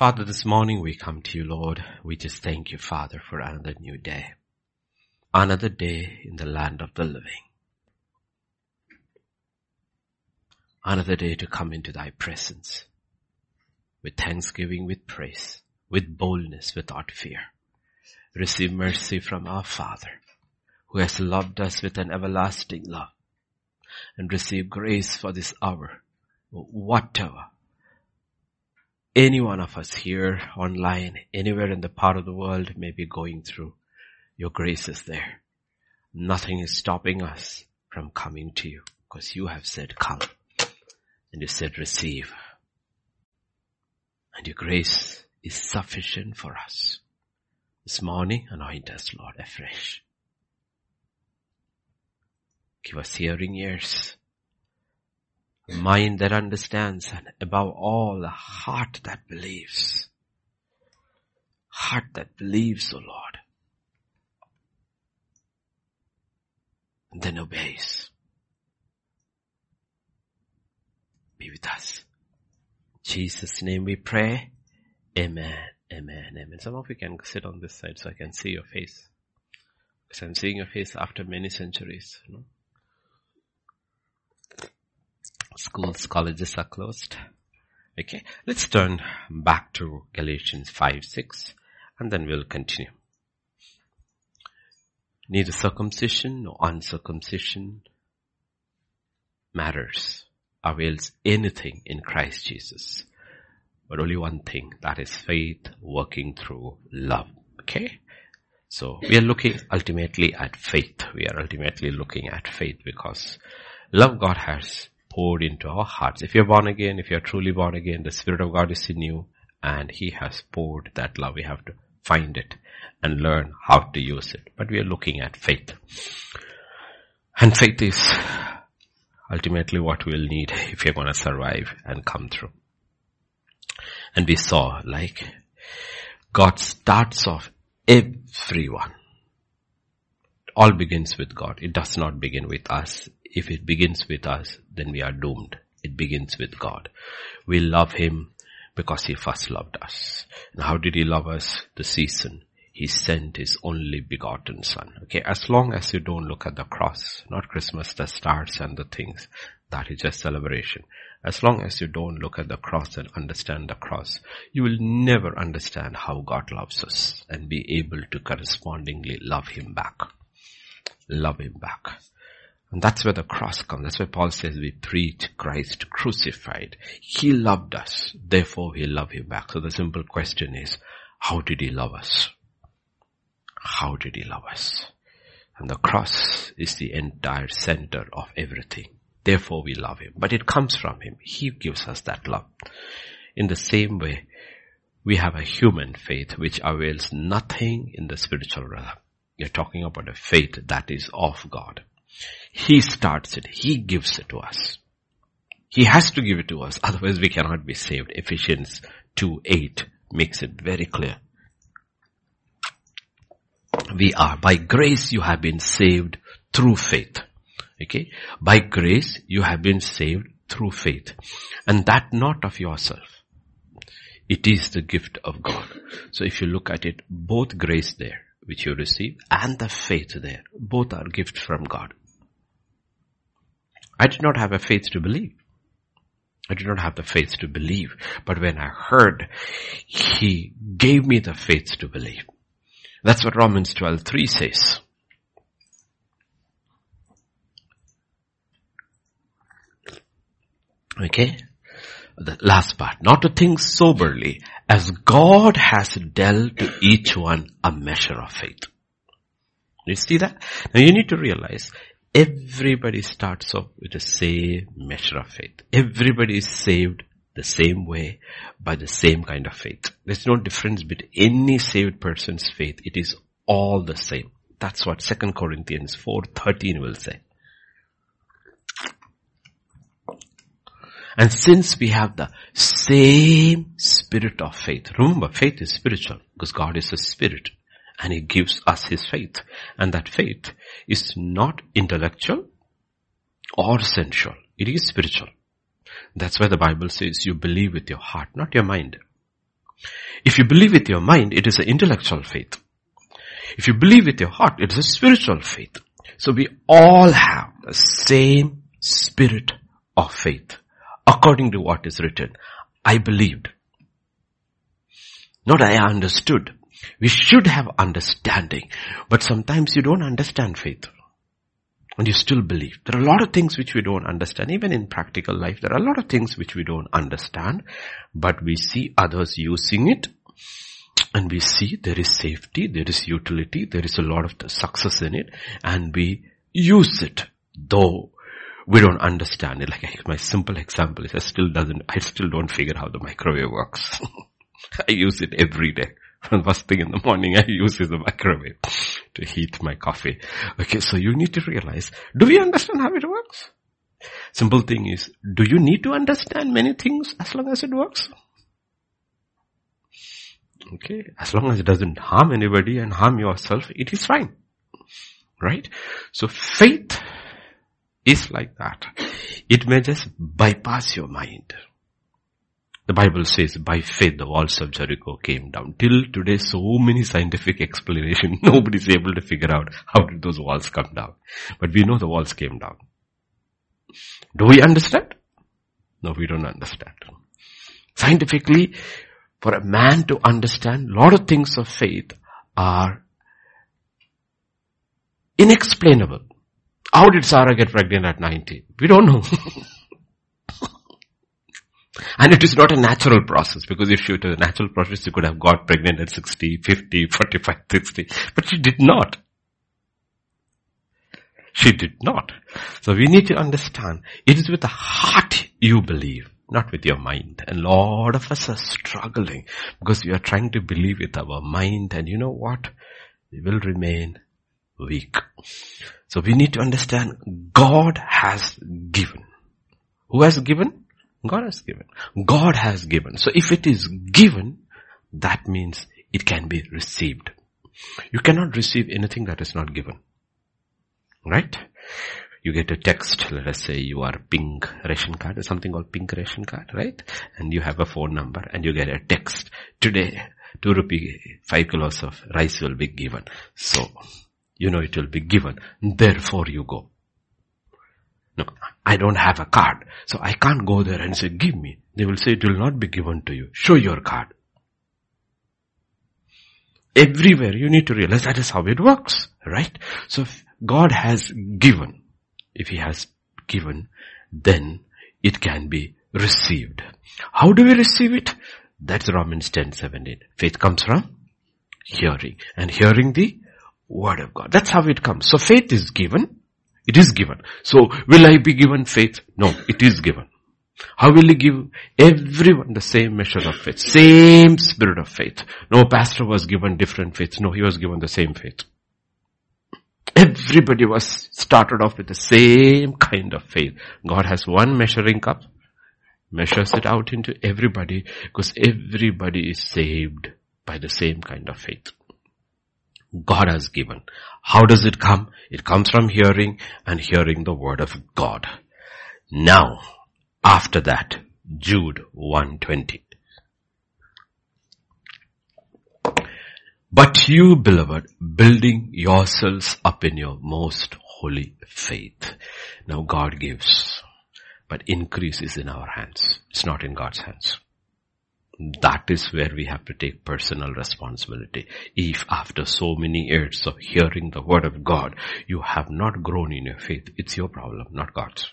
Father, this morning we come to you, Lord. We just thank you, Father, for another new day. Another day in the land of the living. Another day to come into thy presence with thanksgiving, with praise, with boldness, without fear. Receive mercy from our Father who has loved us with an everlasting love and receive grace for this hour. Whatever any one of us here online, anywhere in the part of the world may be going through, your grace is there. Nothing is stopping us from coming to you because you have said come and you said receive. And your grace is sufficient for us. This morning, anoint us, Lord, afresh. Give us hearing ears mind that understands and above all a heart that believes. Heart that believes, O oh Lord. And then obeys. Be with us. Jesus' name we pray. Amen. Amen. Amen. Some of you can sit on this side so I can see your face. Because I'm seeing your face after many centuries. You know? Schools, colleges are closed. Okay, let's turn back to Galatians 5, 6 and then we'll continue. Neither circumcision nor uncircumcision matters, avails anything in Christ Jesus. But only one thing, that is faith working through love. Okay? So we are looking ultimately at faith. We are ultimately looking at faith because love God has poured into our hearts. If you're born again, if you're truly born again, the Spirit of God is in you and He has poured that love. We have to find it and learn how to use it. But we are looking at faith. And faith is ultimately what we'll need if you're going to survive and come through. And we saw like God starts off everyone. All begins with God. It does not begin with us if it begins with us, then we are doomed. It begins with God. We love Him because He first loved us. And how did He love us? The season. He sent His only begotten Son. Okay, as long as you don't look at the cross, not Christmas, the stars and the things, that is just celebration. As long as you don't look at the cross and understand the cross, you will never understand how God loves us and be able to correspondingly love Him back. Love Him back. And that's where the cross comes. That's why Paul says we preach Christ crucified. He loved us. Therefore we love him back. So the simple question is, how did he love us? How did he love us? And the cross is the entire center of everything. Therefore we love him. But it comes from him. He gives us that love. In the same way, we have a human faith which avails nothing in the spiritual realm. You're talking about a faith that is of God. He starts it. He gives it to us. He has to give it to us. Otherwise we cannot be saved. Ephesians 2, 8 makes it very clear. We are. By grace you have been saved through faith. Okay. By grace you have been saved through faith. And that not of yourself. It is the gift of God. So if you look at it, both grace there, which you receive, and the faith there, both are gifts from God. I did not have a faith to believe. I did not have the faith to believe. But when I heard, He gave me the faith to believe. That's what Romans 12.3 says. Okay? The last part. Not to think soberly, as God has dealt to each one a measure of faith. You see that? Now you need to realize Everybody starts off with the same measure of faith. Everybody is saved the same way by the same kind of faith. There's no difference between any saved person's faith. It is all the same. That's what 2 Corinthians 4.13 will say. And since we have the same spirit of faith, remember faith is spiritual because God is a spirit and he gives us his faith. And that faith is not intellectual or sensual. It is spiritual. That's why the Bible says you believe with your heart, not your mind. If you believe with your mind, it is an intellectual faith. If you believe with your heart, it is a spiritual faith. So we all have the same spirit of faith according to what is written. I believed. Not I understood. We should have understanding, but sometimes you don't understand faith. And you still believe. There are a lot of things which we don't understand. Even in practical life, there are a lot of things which we don't understand, but we see others using it and we see there is safety, there is utility, there is a lot of success in it and we use it though we don't understand it. Like my simple example is I still doesn't, I still don't figure how the microwave works. I use it every day. First thing in the morning I use is the microwave to heat my coffee. Okay, so you need to realize, do we understand how it works? Simple thing is, do you need to understand many things as long as it works? Okay, as long as it doesn't harm anybody and harm yourself, it is fine. Right? So faith is like that. It may just bypass your mind. The Bible says by faith the walls of Jericho came down. Till today so many scientific explanation, nobody is able to figure out how did those walls come down. But we know the walls came down. Do we understand? No, we don't understand. Scientifically, for a man to understand a lot of things of faith are inexplainable. How did Sarah get pregnant at 90? We don't know. and it is not a natural process because if she was a natural process, she could have got pregnant at 60, 50, 45, 60. But she did not. She did not. So we need to understand, it is with the heart you believe not with your mind. And a lot of us are struggling because we are trying to believe with our mind and you know what? We will remain weak. So we need to understand God has given. Who has given? God has given. God has given. So if it is given, that means it can be received. You cannot receive anything that is not given. Right? you get a text, let us say you are pink ration card, something called pink ration card, right? And you have a phone number and you get a text. Today, two rupee, five kilos of rice will be given. So, you know it will be given. Therefore you go. No, I don't have a card. So I can't go there and say, give me. They will say it will not be given to you. Show your card. Everywhere you need to realize that is how it works, right? So God has given if he has given, then it can be received. How do we receive it? That's Romans 10, 17. Faith comes from hearing and hearing the word of God. That's how it comes. So faith is given. It is given. So will I be given faith? No, it is given. How will he give everyone the same measure of faith? Same spirit of faith. No pastor was given different faiths. No, he was given the same faith. Everybody was started off with the same kind of faith. God has one measuring cup, measures it out into everybody because everybody is saved by the same kind of faith. God has given. How does it come? It comes from hearing and hearing the word of God. Now, after that, Jude 120. But you, beloved, building yourselves up in your most holy faith. Now God gives, but increase is in our hands. It's not in God's hands. That is where we have to take personal responsibility. If after so many years of hearing the word of God, you have not grown in your faith, it's your problem, not God's.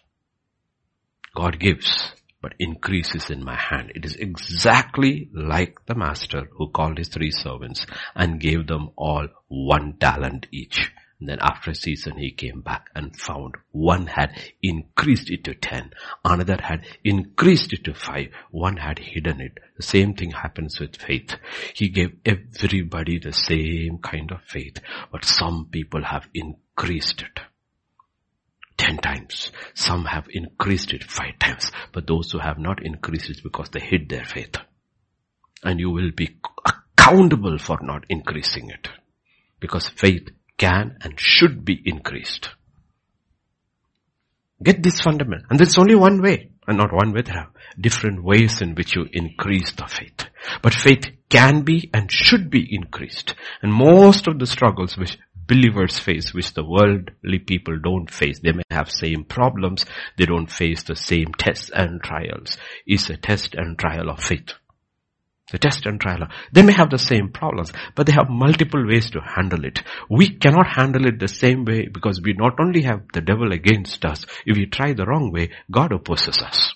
God gives but increase is in my hand. It is exactly like the master who called his three servants and gave them all one talent each. Then after a season he came back and found one had increased it to ten, another had increased it to five, one had hidden it. The same thing happens with faith. He gave everybody the same kind of faith, but some people have increased it ten times. Some have increased it five times. But those who have not increased it because they hid their faith. And you will be accountable for not increasing it. Because faith can and should be increased. Get this fundamental. And there's only one way. And not one way, there are different ways in which you increase the faith. But faith can be and should be increased. And most of the struggles which believers face, which the worldly people don't face, they may have same problems, they don't face the same tests and trials, is a test and trial of faith. The test and trial. They may have the same problems, but they have multiple ways to handle it. We cannot handle it the same way because we not only have the devil against us, if we try the wrong way, God opposes us.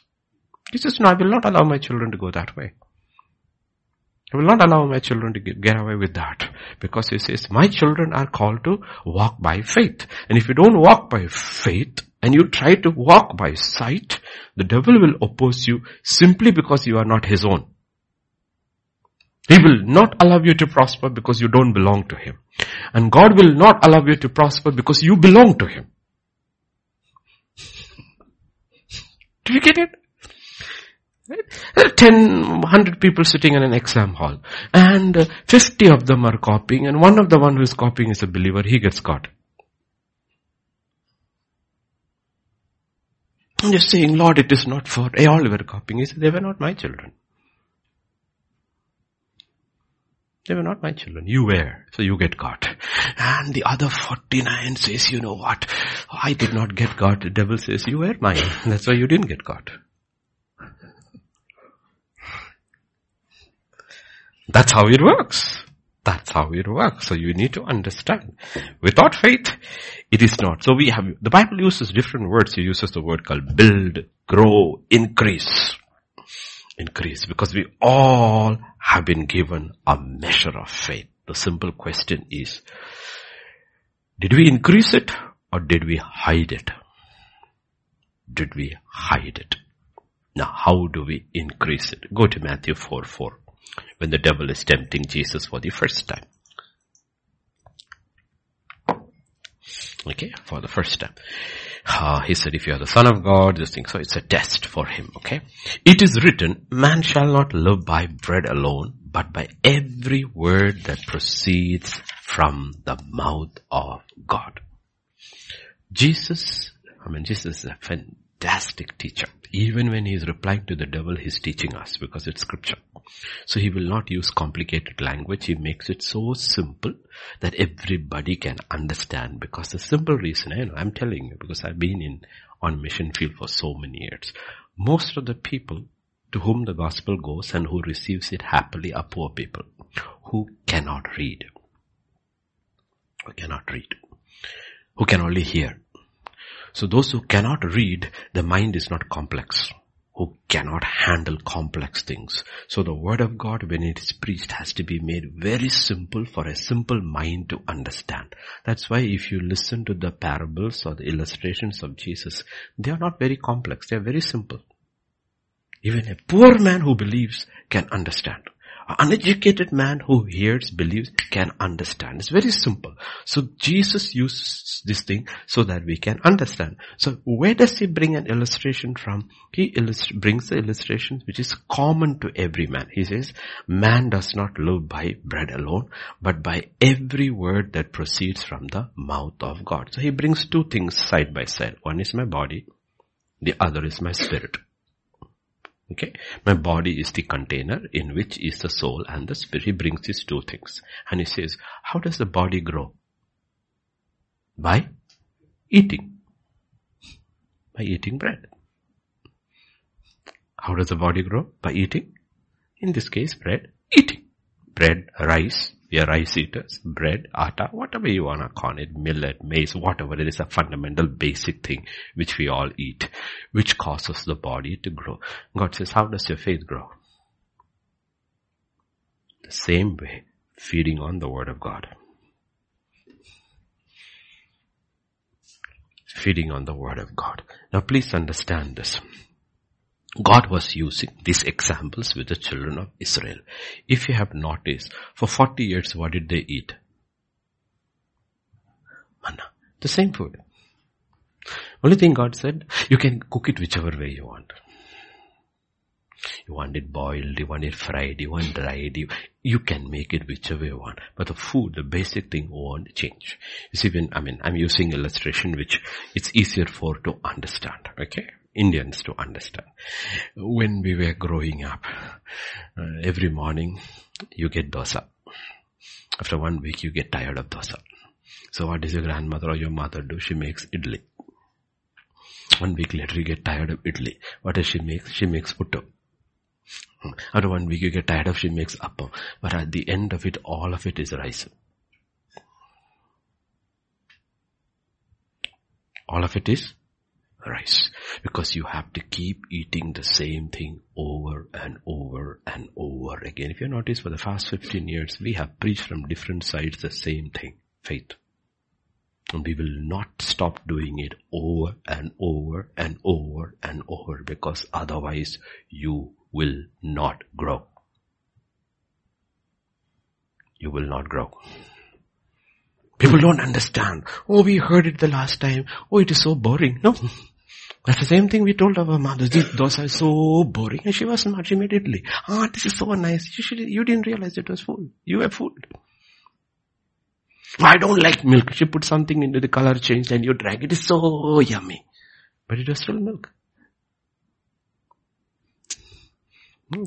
He says, no, I will not allow my children to go that way. I will not allow my children to get away with that. Because he says, my children are called to walk by faith. And if you don't walk by faith, and you try to walk by sight, the devil will oppose you simply because you are not his own. He will not allow you to prosper because you don't belong to Him. And God will not allow you to prosper because you belong to Him. Do you get it? Right? 10, 100 people sitting in an exam hall and uh, 50 of them are copying and one of the one who is copying is a believer, he gets caught. I'm just saying, Lord, it is not for, they all were copying. He said, they were not my children. They were not my children. You were. So you get caught. And the other 49 says, you know what? I did not get caught. The devil says, you were mine. That's why you didn't get caught. That's how it works. That's how it works. So you need to understand. Without faith, it is not. So we have, the Bible uses different words. It uses the word called build, grow, increase increase because we all have been given a measure of faith. The simple question is, did we increase it or did we hide it? Did we hide it? Now how do we increase it? Go to Matthew 4 4 when the devil is tempting Jesus for the first time. Okay, for the first time. Uh, he said, if you are the son of God, this thing. So it's a test for him. Okay. It is written, man shall not live by bread alone, but by every word that proceeds from the mouth of God. Jesus, I mean, Jesus is a fantastic teacher. Even when he is replying to the devil, he's teaching us because it's scripture. So he will not use complicated language. He makes it so simple that everybody can understand because the simple reason, I know, I'm telling you because I've been in on mission field for so many years. Most of the people to whom the gospel goes and who receives it happily are poor people who cannot read. Who cannot read. Who can only hear. So those who cannot read, the mind is not complex who cannot handle complex things. So the word of God, when it is preached, has to be made very simple for a simple mind to understand. That's why if you listen to the parables or the illustrations of Jesus, they are not very complex. They are very simple. Even a poor man who believes can understand uneducated man who hears, believes, can understand. It's very simple. So Jesus uses this thing so that we can understand. So where does he bring an illustration from? He brings the illustration which is common to every man. He says, man does not live by bread alone, but by every word that proceeds from the mouth of God. So he brings two things side by side. One is my body, the other is my spirit. Okay. My body is the container in which is the soul and the spirit. He brings these two things. And he says, how does the body grow? By eating. By eating bread. How does the body grow? By eating. In this case, bread. Eating. Bread, rice, are rice eaters, bread, atta, whatever you want to call it, millet, maize, whatever. It is a fundamental basic thing which we all eat, which causes the body to grow. God says, how does your faith grow? The same way, feeding on the word of God. Feeding on the word of God. Now please understand this. God was using these examples with the children of Israel. If you have noticed, for 40 years what did they eat? Manna. The same food. Only thing God said, you can cook it whichever way you want. You want it boiled, you want it fried, you want dried, you, you can make it whichever you want. But the food, the basic thing won't change. You see when, I mean, I'm using illustration which it's easier for to understand, okay? Indians to understand. When we were growing up, uh, every morning you get dosa. After one week you get tired of dosa. So what does your grandmother or your mother do? She makes idli. One week later you get tired of idli. What does she make? She makes puttu. After one week you get tired of she makes appam. But at the end of it, all of it is rice. All of it is rice. Because you have to keep eating the same thing over and over and over again. If you notice for the past 15 years, we have preached from different sides the same thing. Faith. And we will not stop doing it over and over and over and over because otherwise you will not grow. You will not grow. People don't understand. Oh, we heard it the last time. Oh, it is so boring. No. That's the same thing we told our mother. Those are so boring. And she was not immediately. Ah, this is so nice. You, didn't realize it was food. You were fooled. I don't like milk. She put something into the color change and you drank. It is so yummy. But it was still milk.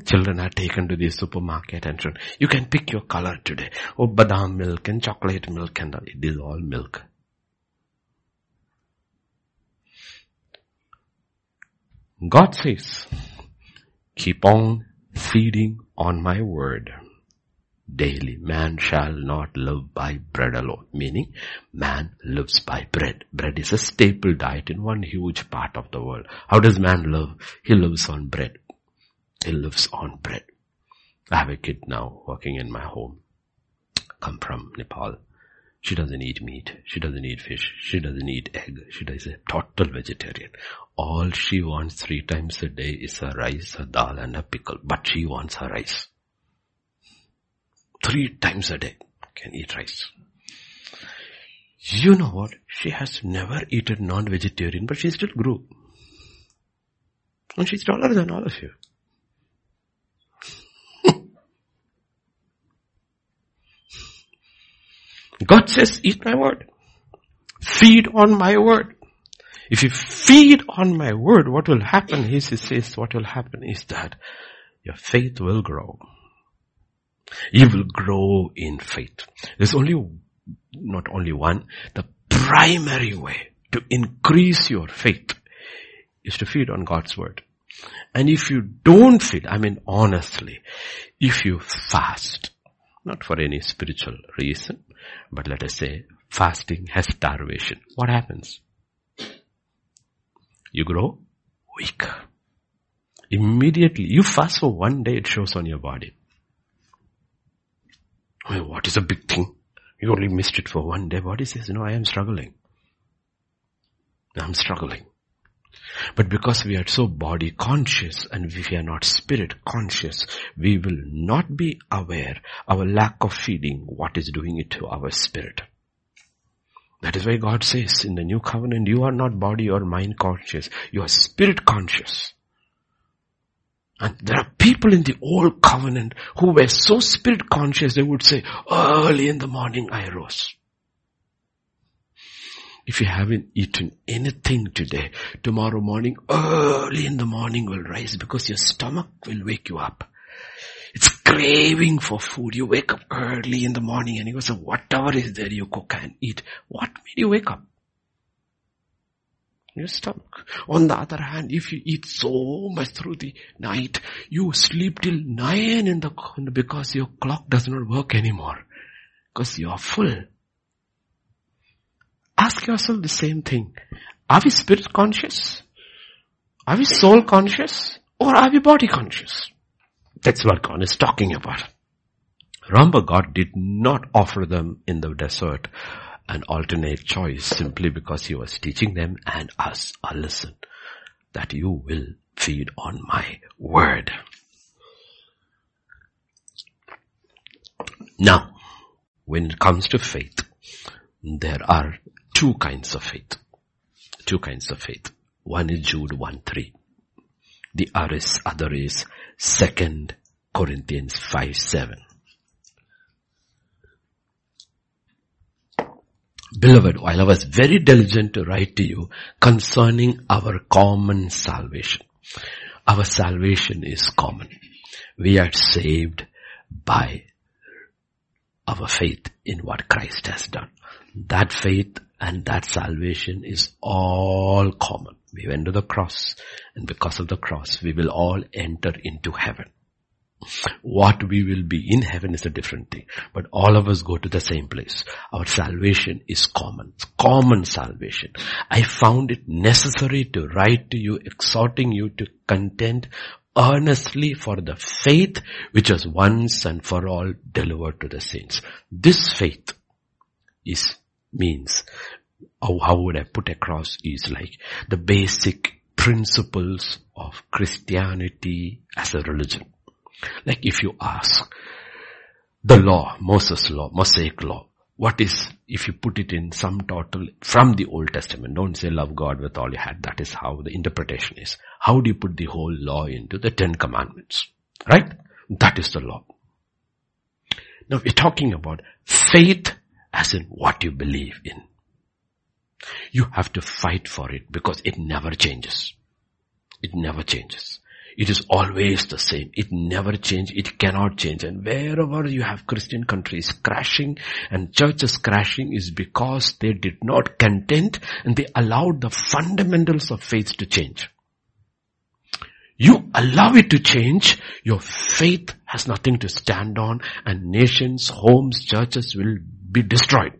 Children are taken to the supermarket and shown, you can pick your color today. Oh, badam milk and chocolate milk and it is all milk. God says, keep on feeding on my word daily. Man shall not live by bread alone. Meaning, man lives by bread. Bread is a staple diet in one huge part of the world. How does man live? He lives on bread. He lives on bread. I have a kid now working in my home. Come from Nepal. She doesn't eat meat. She doesn't eat fish. She doesn't eat egg. She is a total vegetarian. All she wants three times a day is a rice, a dal and a pickle. But she wants her rice. Three times a day can eat rice. You know what? She has never eaten non-vegetarian, but she still grew. And she's taller than all of you. God says, eat my word. Feed on my word. If you feed on my word, what will happen? He says, what will happen is that your faith will grow. You will grow in faith. There's only, not only one, the primary way to increase your faith is to feed on God's word. And if you don't feed, I mean honestly, if you fast, not for any spiritual reason, but let us say fasting has starvation. What happens? You grow weak. Immediately, you fast for one day, it shows on your body. Well, what is a big thing? You only missed it for one day. Body says, no, I am struggling. I'm struggling. But because we are so body conscious and we are not spirit conscious, we will not be aware our lack of feeding what is doing it to our spirit. That is why God says in the new covenant, you are not body or mind conscious, you are spirit conscious. And there are people in the old covenant who were so spirit conscious, they would say, early in the morning I rose. If you haven't eaten anything today, tomorrow morning, early in the morning will rise because your stomach will wake you up. Craving for food. You wake up early in the morning and you go, so whatever is there you cook and eat. What made you wake up? Your stomach. On the other hand, if you eat so much through the night, you sleep till nine in the because your clock does not work anymore. Because you are full. Ask yourself the same thing. Are we spirit conscious? Are we soul conscious? Or are we body conscious? That's what God is talking about. Remember, God did not offer them in the desert an alternate choice simply because He was teaching them and us a lesson that you will feed on my word. Now, when it comes to faith, there are two kinds of faith. Two kinds of faith. One is Jude 1 3. The other is, other is 2 Corinthians 5 7. Beloved, while I was very diligent to write to you concerning our common salvation. Our salvation is common. We are saved by our faith in what Christ has done. That faith and that salvation is all common. We went to the cross and because of the cross we will all enter into heaven. What we will be in heaven is a different thing. But all of us go to the same place. Our salvation is common. It's common salvation. I found it necessary to write to you exhorting you to contend earnestly for the faith which was once and for all delivered to the saints. This faith is means how, how would I put across is like the basic principles of Christianity as a religion. Like if you ask the law, Moses law, Mosaic law, what is, if you put it in some total, from the Old Testament, don't say love God with all your heart. That is how the interpretation is. How do you put the whole law into the Ten Commandments? Right? That is the law. Now we're talking about faith as in what you believe in. You have to fight for it because it never changes. It never changes. It is always the same. It never changes. It cannot change. And wherever you have Christian countries crashing and churches crashing is because they did not contend and they allowed the fundamentals of faith to change. You allow it to change, your faith has nothing to stand on and nations, homes, churches will be destroyed.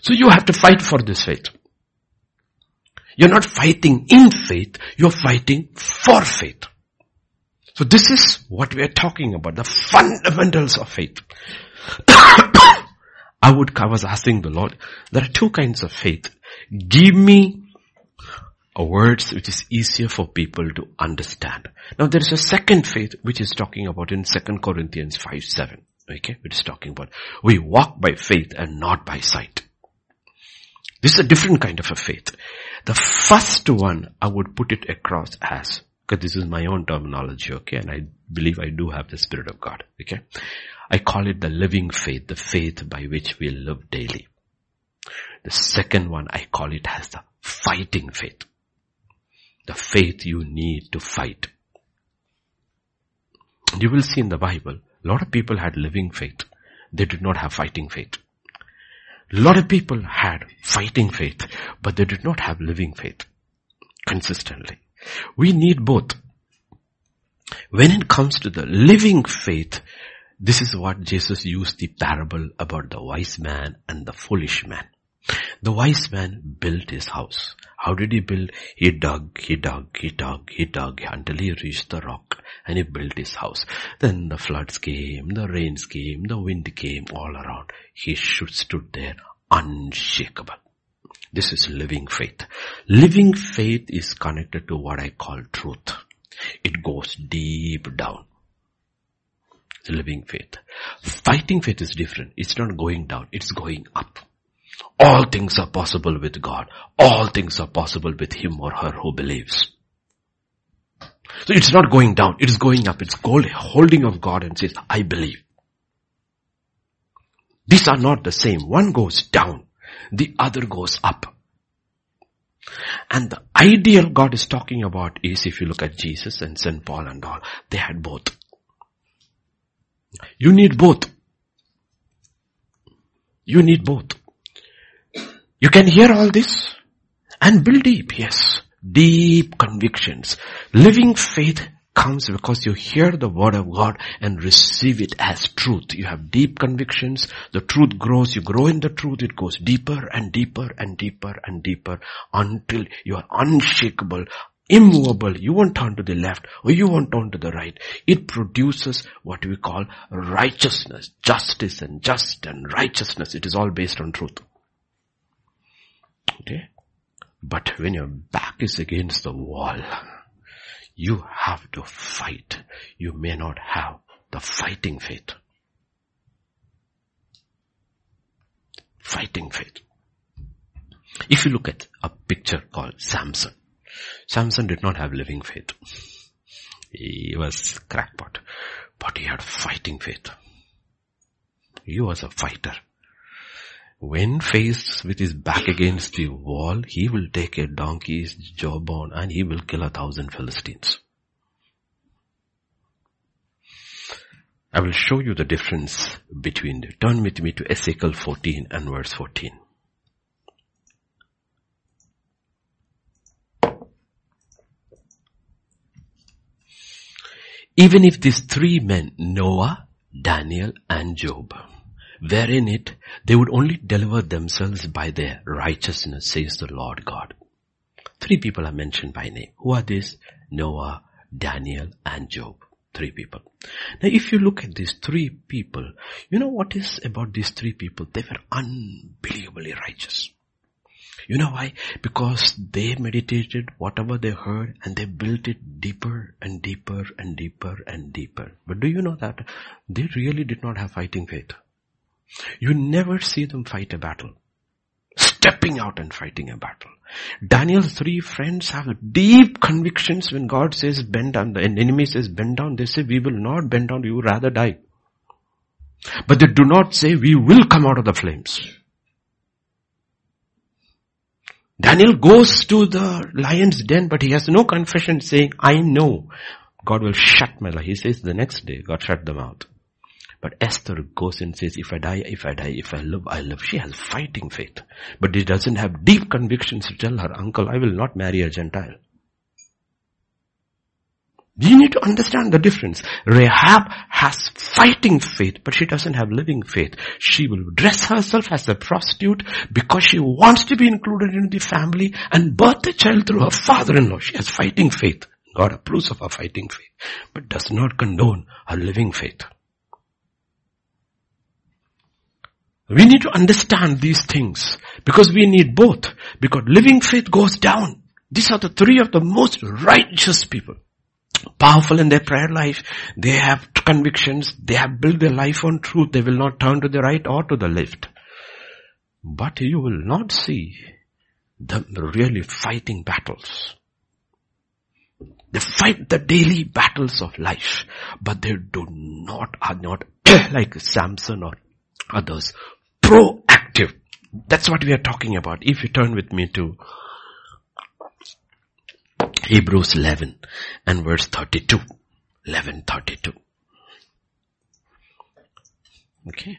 So you have to fight for this faith. You're not fighting in faith, you're fighting for faith. So this is what we are talking about, the fundamentals of faith. I would, I was asking the Lord, there are two kinds of faith. Give me words which is easier for people to understand. Now there is a second faith which is talking about in 2 Corinthians 5, 7. Okay, which is talking about we walk by faith and not by sight. This is a different kind of a faith. The first one, I would put it across as, because this is my own terminology, okay, and I believe I do have the Spirit of God, okay. I call it the living faith, the faith by which we live daily. The second one, I call it as the fighting faith. The faith you need to fight. You will see in the Bible, lot of people had living faith. They did not have fighting faith. A lot of people had fighting faith, but they did not have living faith consistently. We need both. When it comes to the living faith, this is what Jesus used the parable about the wise man and the foolish man. The wise man built his house. How did he build? He dug, he dug, he dug, he dug until he reached the rock and he built his house. Then the floods came, the rains came, the wind came all around. He should stood there unshakable. This is living faith. Living faith is connected to what I call truth. It goes deep down. living faith. Fighting faith is different. It's not going down. It's going up. All things are possible with God. All things are possible with him or her who believes. So it's not going down. It is going up. It's holding of God and says, I believe. These are not the same. One goes down. The other goes up. And the ideal God is talking about is if you look at Jesus and St. Paul and all, they had both. You need both. You need both. You can hear all this and build deep, yes. Deep convictions. Living faith comes because you hear the word of God and receive it as truth. You have deep convictions. The truth grows. You grow in the truth. It goes deeper and deeper and deeper and deeper until you are unshakable, immovable. You won't turn to the left or you won't turn to the right. It produces what we call righteousness, justice and just and righteousness. It is all based on truth. Okay? But when your back is against the wall, you have to fight. You may not have the fighting faith. Fighting faith. If you look at a picture called Samson, Samson did not have living faith. He was crackpot, but he had fighting faith. He was a fighter. When faced with his back against the wall, he will take a donkey's jawbone and he will kill a thousand Philistines. I will show you the difference between, the, turn with me to Ezekiel 14 and verse 14. Even if these three men, Noah, Daniel and Job, were in it, they would only deliver themselves by their righteousness, says the Lord God. Three people are mentioned by name. Who are these? Noah, Daniel and Job. Three people. Now if you look at these three people, you know what is about these three people? They were unbelievably righteous. You know why? Because they meditated whatever they heard and they built it deeper and deeper and deeper and deeper. But do you know that they really did not have fighting faith? You never see them fight a battle. Stepping out and fighting a battle. Daniel's three friends have deep convictions when God says bend down, the enemy says bend down, they say we will not bend down, you rather die. But they do not say we will come out of the flames. Daniel goes to the lion's den, but he has no confession saying, I know God will shut my life. He says the next day, God shut them out. But Esther goes and says, if I die, if I die, if I live, I live. She has fighting faith. But she doesn't have deep convictions to tell her uncle, I will not marry a Gentile. You need to understand the difference. Rahab has fighting faith, but she doesn't have living faith. She will dress herself as a prostitute because she wants to be included in the family and birth a child through her father-in-law. She has fighting faith. God approves of her fighting faith, but does not condone her living faith. We need to understand these things because we need both because living faith goes down. These are the three of the most righteous people powerful in their prayer life. They have convictions. They have built their life on truth. They will not turn to the right or to the left. But you will not see them really fighting battles. They fight the daily battles of life, but they do not, are not like Samson or others, proactive. That's what we are talking about. If you turn with me to Hebrews 11 and verse 32. 11:32. Okay.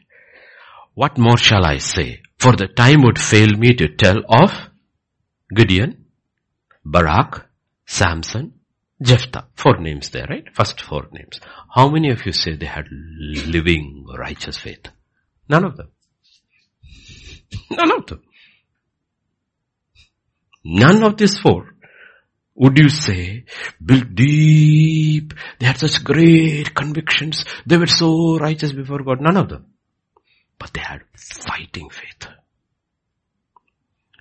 What more shall I say? For the time would fail me to tell of Gideon, Barak, Samson, Jephthah. Four names there, right? First four names. How many of you say they had living righteous faith? None of them. None of them. None of these four would you say, built deep, they had such great convictions, they were so righteous before God? None of them. But they had fighting faith.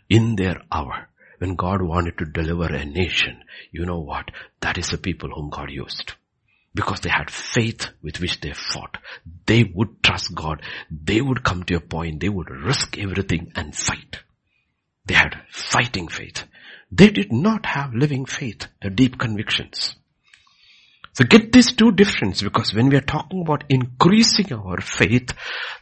In their hour, when God wanted to deliver a nation, you know what? That is the people whom God used. Because they had faith with which they fought. They would trust God. They would come to a point. They would risk everything and fight. They had fighting faith. They did not have living faith, the deep convictions. So get these two difference because when we are talking about increasing our faith,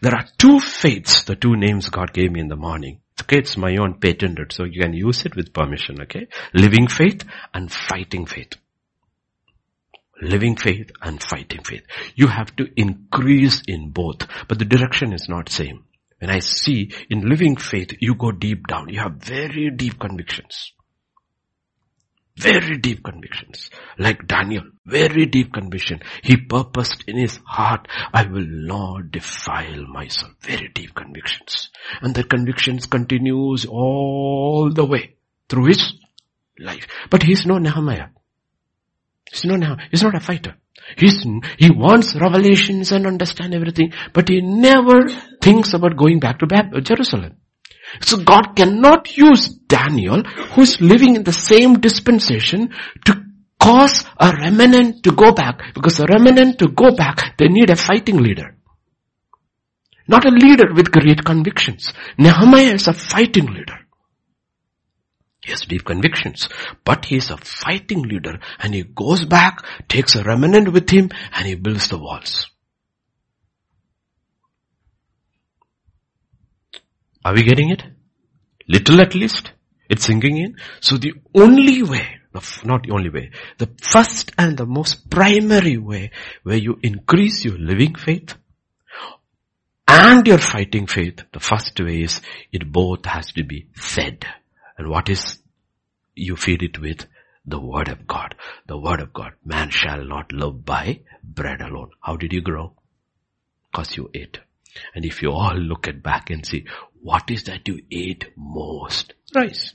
there are two faiths, the two names God gave me in the morning. Okay, it's my own patented, so you can use it with permission, okay? Living faith and fighting faith. Living faith and fighting faith. You have to increase in both, but the direction is not same. When I see in living faith, you go deep down. You have very deep convictions. Very deep convictions. Like Daniel, very deep conviction. He purposed in his heart, I will not defile myself. Very deep convictions. And the convictions continues all the way through his life. But he's no Nehemiah. He's no Nehemiah. He's not a fighter. He's, he wants revelations and understand everything, but he never thinks about going back to Jerusalem. So God cannot use Daniel, who is living in the same dispensation, to cause a remnant to go back. Because a remnant to go back, they need a fighting leader. Not a leader with great convictions. Nehemiah is a fighting leader. He has deep convictions, but he is a fighting leader and he goes back, takes a remnant with him and he builds the walls. Are we getting it? Little at least. It's sinking in. So the only way, not the only way, the first and the most primary way where you increase your living faith and your fighting faith, the first way is it both has to be fed. And what is you feed it with? The word of God. The word of God. Man shall not live by bread alone. How did you grow? Cause you ate. And if you all look at back and see, what is that you ate most? Rice.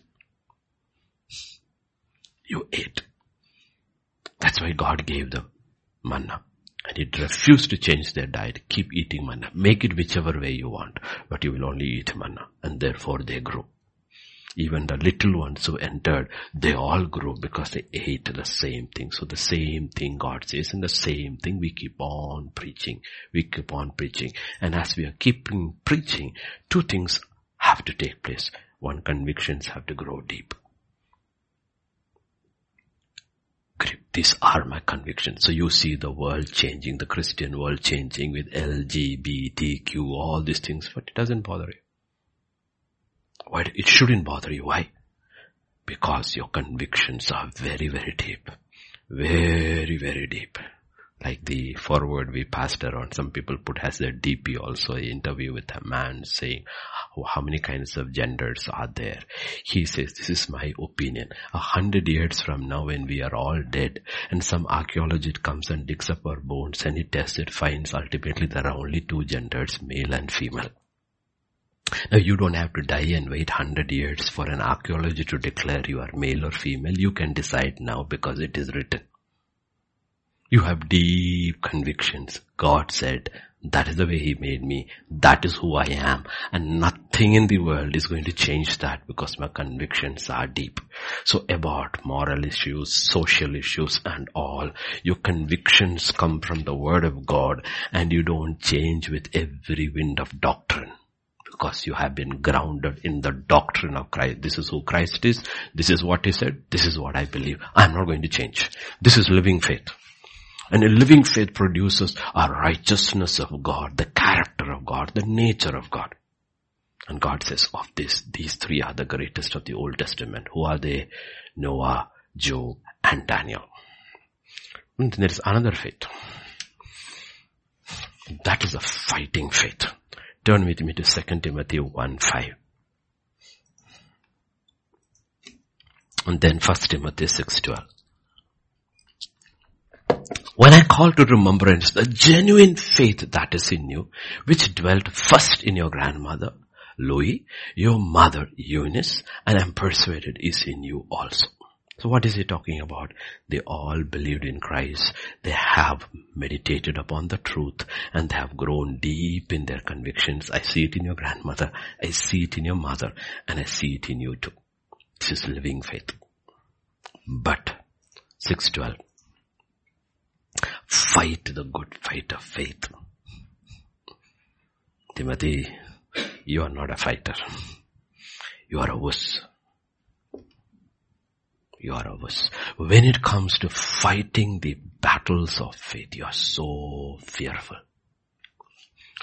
You ate. That's why God gave them manna. And it refused to change their diet. Keep eating manna. Make it whichever way you want. But you will only eat manna. And therefore they grew. Even the little ones who entered, they all grew because they ate the same thing. So the same thing God says and the same thing we keep on preaching. We keep on preaching. And as we are keeping preaching, two things have to take place. One, convictions have to grow deep. These are my convictions. So you see the world changing, the Christian world changing with LGBTQ, all these things, but it doesn't bother you. Why? It shouldn't bother you. Why? Because your convictions are very, very deep. Very, very deep. Like the forward we passed around, some people put as their DP also an interview with a man saying, oh, how many kinds of genders are there? He says, this is my opinion. A hundred years from now when we are all dead and some archaeologist comes and digs up our bones and he tests it, finds ultimately there are only two genders, male and female. Now you don't have to die and wait hundred years for an archaeology to declare you are male or female. You can decide now because it is written. You have deep convictions. God said, that is the way He made me. That is who I am. And nothing in the world is going to change that because my convictions are deep. So about moral issues, social issues and all, your convictions come from the Word of God and you don't change with every wind of doctrine because you have been grounded in the doctrine of Christ. This is who Christ is. This is what he said. This is what I believe. I'm not going to change. This is living faith. And a living faith produces a righteousness of God, the character of God, the nature of God. And God says of this, these three are the greatest of the Old Testament. Who are they? Noah, Job, and Daniel. And there is another faith. That is a fighting faith. Turn with me to 2 Timothy 1 5. And then 1 Timothy 6 12. When I call to remembrance the genuine faith that is in you, which dwelt first in your grandmother, Lois, your mother, Eunice, and I'm persuaded is in you also. So what is he talking about? They all believed in Christ. They have meditated upon the truth and they have grown deep in their convictions. I see it in your grandmother. I see it in your mother and I see it in you too. This is living faith. But 612. Fight the good fight of faith. Timothy, you are not a fighter. You are a wuss you are. When it comes to fighting the battles of faith, you are so fearful.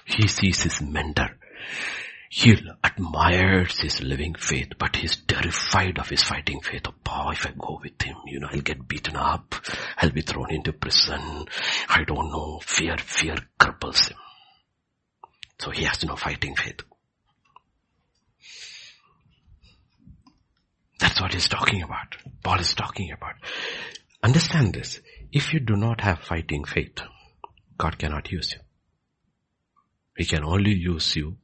He sees his mentor. He admires his living faith, but he's terrified of his fighting faith. Oh, if I go with him, you know, I'll get beaten up. I'll be thrown into prison. I don't know. Fear, fear cripples him. So he has no fighting faith. That's what he's talking about. Paul is talking about. Understand this. If you do not have fighting faith, God cannot use you. He can only use you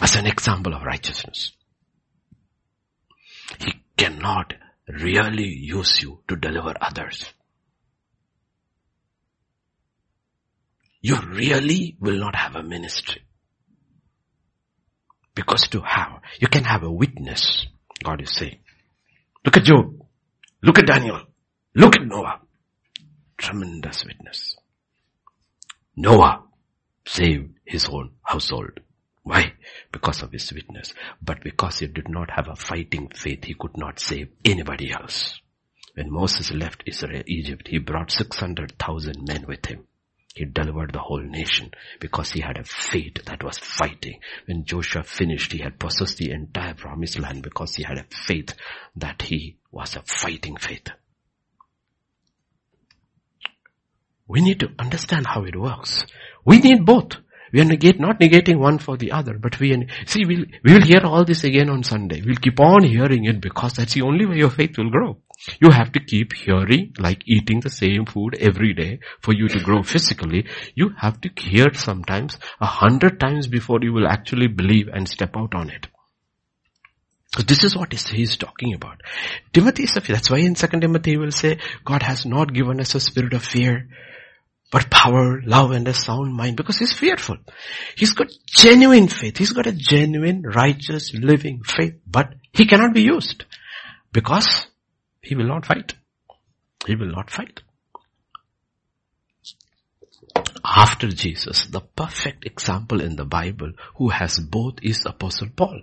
as an example of righteousness. He cannot really use you to deliver others. You really will not have a ministry. Because to have, you can have a witness, God is saying. Look at Job. Look at Daniel. Look at Noah. Tremendous witness. Noah saved his own household. Why? Because of his witness. But because he did not have a fighting faith, he could not save anybody else. When Moses left Israel, Egypt, he brought 600,000 men with him. He delivered the whole nation because he had a faith that was fighting. When Joshua finished, he had possessed the entire promised land because he had a faith that he was a fighting faith. We need to understand how it works. We need both. We are negate, not negating one for the other, but we, see, we'll, we'll hear all this again on Sunday. We'll keep on hearing it because that's the only way your faith will grow. You have to keep hearing, like eating the same food every day for you to grow physically. You have to hear sometimes a hundred times before you will actually believe and step out on it. So this is what he's talking about. Timothy is a, that's why in 2 Timothy he will say, God has not given us a spirit of fear, but power, love and a sound mind because he's fearful. He's got genuine faith. He's got a genuine, righteous, living faith, but he cannot be used because he will not fight. He will not fight. After Jesus, the perfect example in the Bible who has both is Apostle Paul.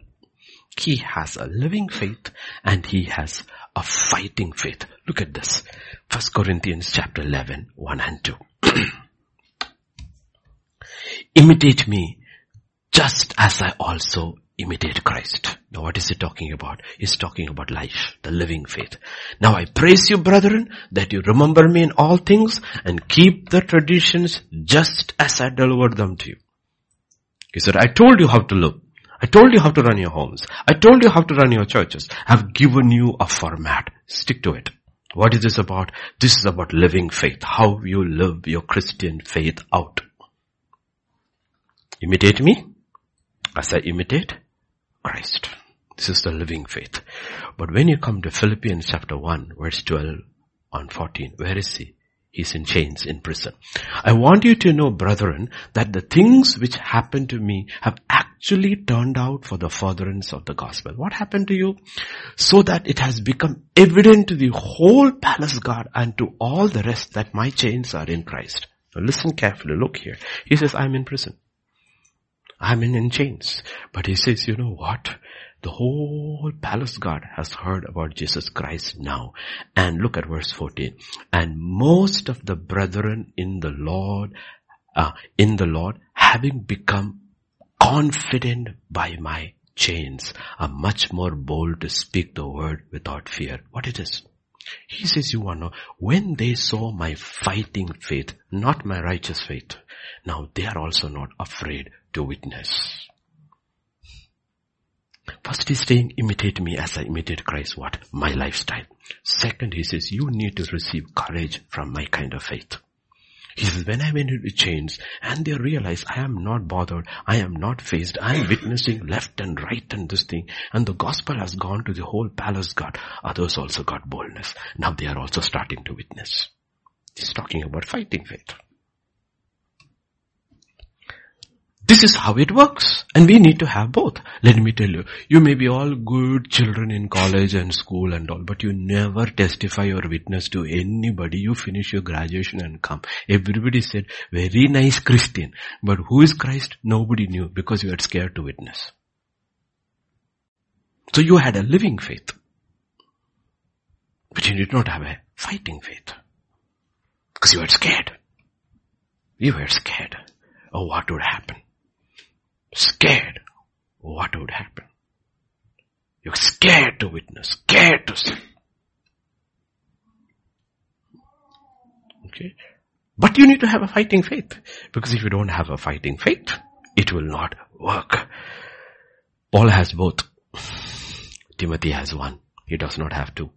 He has a living faith and he has a fighting faith. Look at this. First Corinthians chapter 11, 1 and 2. Imitate me just as I also imitate Christ. Now what is he talking about? He's talking about life, the living faith. Now I praise you brethren that you remember me in all things and keep the traditions just as I delivered them to you. He said, I told you how to live. I told you how to run your homes. I told you how to run your churches. I've given you a format. Stick to it. What is this about? This is about living faith. How you live your Christian faith out. Imitate me as I imitate Christ. This is the living faith. But when you come to Philippians chapter 1 verse 12 and 14, where is he? He's in chains in prison. I want you to know, brethren, that the things which happened to me have actually turned out for the furtherance of the gospel. What happened to you? So that it has become evident to the whole palace guard and to all the rest that my chains are in Christ. Now listen carefully. Look here. He says, I'm in prison. I'm in, in chains. But he says, you know what? The whole palace guard has heard about Jesus Christ now. And look at verse 14. And most of the brethren in the Lord, uh, in the Lord, having become confident by my chains, are much more bold to speak the word without fear. What it is? He says, you want to know, when they saw my fighting faith, not my righteous faith, now they are also not afraid to witness. First he's saying, imitate me as I imitate Christ. What? My lifestyle. Second, he says, you need to receive courage from my kind of faith. He says, when I went into chains and they realize I am not bothered, I am not faced, I am witnessing left and right and this thing, and the gospel has gone to the whole palace guard, others also got boldness. Now they are also starting to witness. He's talking about fighting faith. This is how it works. And we need to have both. Let me tell you, you may be all good children in college and school and all, but you never testify or witness to anybody. You finish your graduation and come. Everybody said, very nice Christian. But who is Christ? Nobody knew because you were scared to witness. So you had a living faith. But you did not have a fighting faith. Because you were scared. You were scared of what would happen scared what would happen. You're scared to witness, scared to see. Okay? But you need to have a fighting faith. Because if you don't have a fighting faith, it will not work. Paul has both. Timothy has one. He does not have two.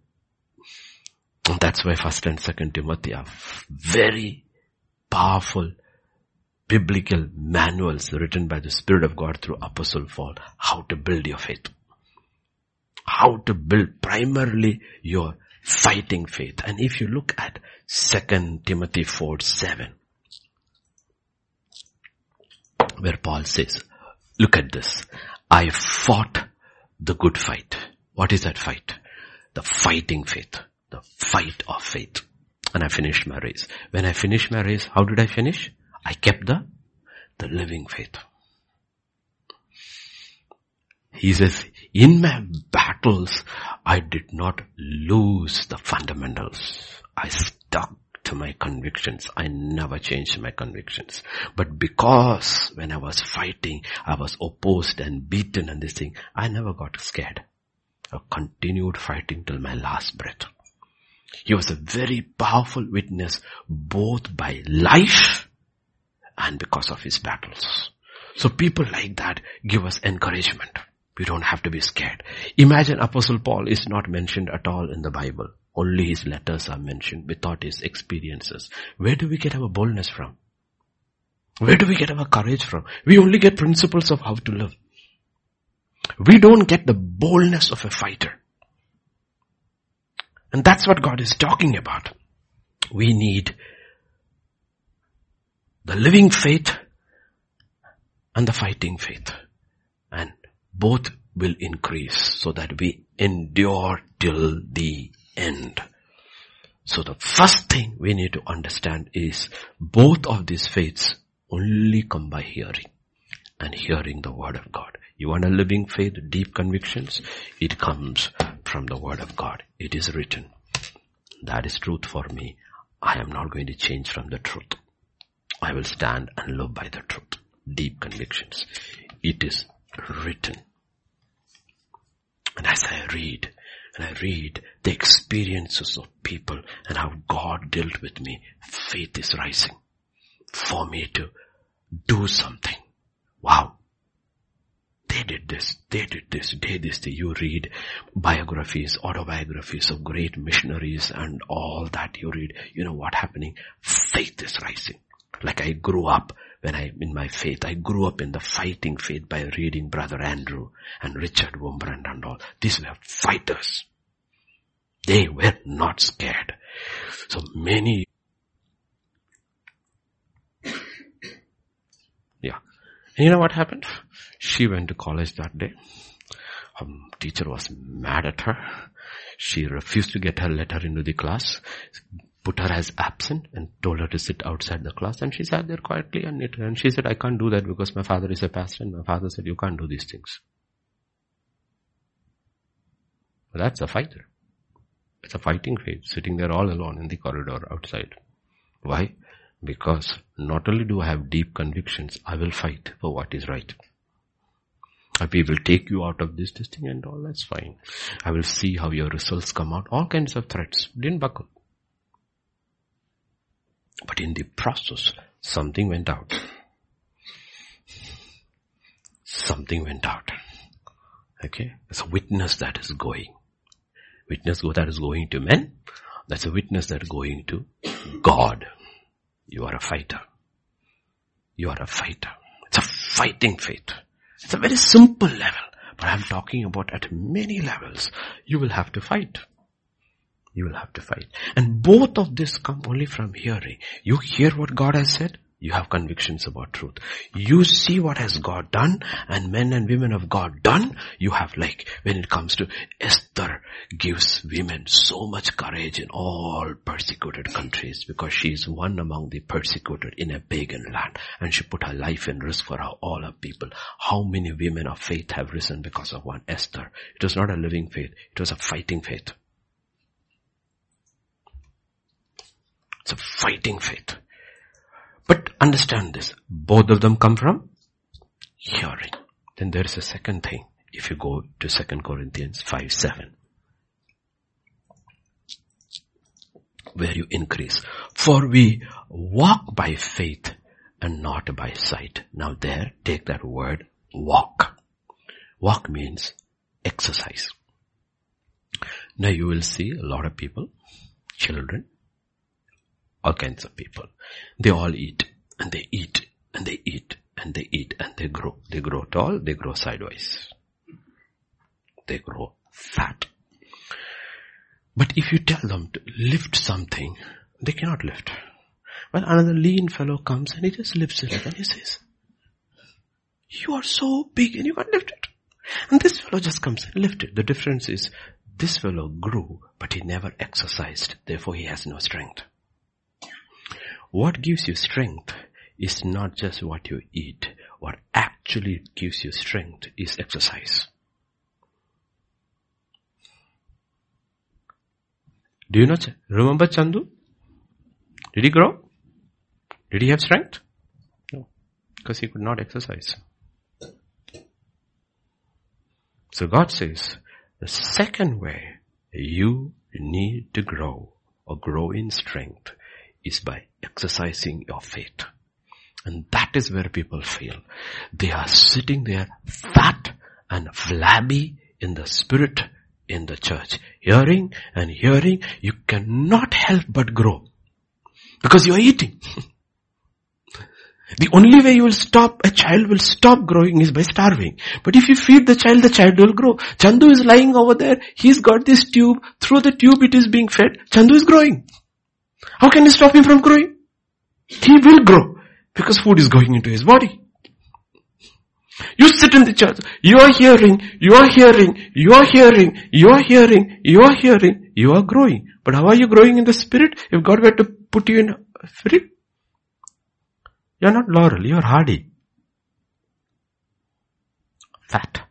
And that's why first and second Timothy are very powerful biblical manuals written by the Spirit of God through Apostle Paul, how to build your faith. How to build primarily your fighting faith. And if you look at 2 Timothy 4, 7, where Paul says, look at this. I fought the good fight. What is that fight? The fighting faith. The fight of faith. And I finished my race. When I finished my race, how did I finish? I kept the, the living faith. He says, in my battles, I did not lose the fundamentals. I stuck to my convictions. I never changed my convictions. But because when I was fighting, I was opposed and beaten and this thing, I never got scared. I continued fighting till my last breath. He was a very powerful witness both by life and because of his battles. So people like that give us encouragement. We don't have to be scared. Imagine Apostle Paul is not mentioned at all in the Bible. Only his letters are mentioned without his experiences. Where do we get our boldness from? Where do we get our courage from? We only get principles of how to live. We don't get the boldness of a fighter. And that's what God is talking about. We need the living faith and the fighting faith. And both will increase so that we endure till the end. So the first thing we need to understand is both of these faiths only come by hearing and hearing the word of God. You want a living faith, deep convictions? It comes from the word of God. It is written. That is truth for me. I am not going to change from the truth. I will stand and live by the truth. Deep convictions. It is written. And as I read, and I read the experiences of people and how God dealt with me, faith is rising for me to do something. Wow. They did this, they did this, they did this. You read biographies, autobiographies of great missionaries and all that you read. You know what happening? Faith is rising. Like I grew up when I, in my faith, I grew up in the fighting faith by reading Brother Andrew and Richard Wurmbrand and all. These were fighters. They were not scared. So many Yeah. And you know what happened? She went to college that day. Her teacher was mad at her. She refused to get her letter into the class, put her as absent and told her to sit outside the class and she sat there quietly and knit and she said, I can't do that because my father is a pastor and my father said, you can't do these things. That's a fighter. It's a fighting faith sitting there all alone in the corridor outside. Why? Because not only do I have deep convictions, I will fight for what is right. We will take you out of this testing and all, that's fine. I will see how your results come out. All kinds of threats. Didn't buckle. But in the process, something went out. Something went out. Okay? It's a witness that is going. Witness that is going to men. That's a witness that is going to God. You are a fighter. You are a fighter. It's a fighting faith. It's a very simple level. But I'm talking about at many levels. You will have to fight you will have to fight. And both of this come only from hearing. You hear what God has said, you have convictions about truth. You see what has God done and men and women of God done. You have like when it comes to Esther gives women so much courage in all persecuted countries because she is one among the persecuted in a pagan land and she put her life in risk for her, all her people. How many women of faith have risen because of one Esther? It was not a living faith. It was a fighting faith. It's a fighting faith. But understand this. Both of them come from hearing. Then there is a second thing. If you go to 2 Corinthians 5, 7. Where you increase. For we walk by faith and not by sight. Now there, take that word walk. Walk means exercise. Now you will see a lot of people, children, all kinds of people. They all eat and they eat and they eat and they eat and they grow. They grow tall, they grow sideways. They grow fat. But if you tell them to lift something, they cannot lift. Well, another lean fellow comes and he just lifts it and he says, you are so big and you can't lift it. And this fellow just comes and lifts it. The difference is this fellow grew, but he never exercised. Therefore he has no strength. What gives you strength is not just what you eat. What actually gives you strength is exercise. Do you not remember Chandu? Did he grow? Did he have strength? No. Because he could not exercise. So God says, the second way you need to grow or grow in strength is by exercising your faith. And that is where people fail. They are sitting there fat and flabby in the spirit in the church. Hearing and hearing, you cannot help but grow. Because you are eating. The only way you will stop, a child will stop growing is by starving. But if you feed the child, the child will grow. Chandu is lying over there. He's got this tube. Through the tube it is being fed. Chandu is growing. How can you stop him from growing? He will grow. Because food is going into his body. You sit in the church. You are hearing, you are hearing, you are hearing, you are hearing, you are hearing, you are growing. But how are you growing in the spirit? If God were to put you in a spirit, you're not laurel, you're hardy. Fat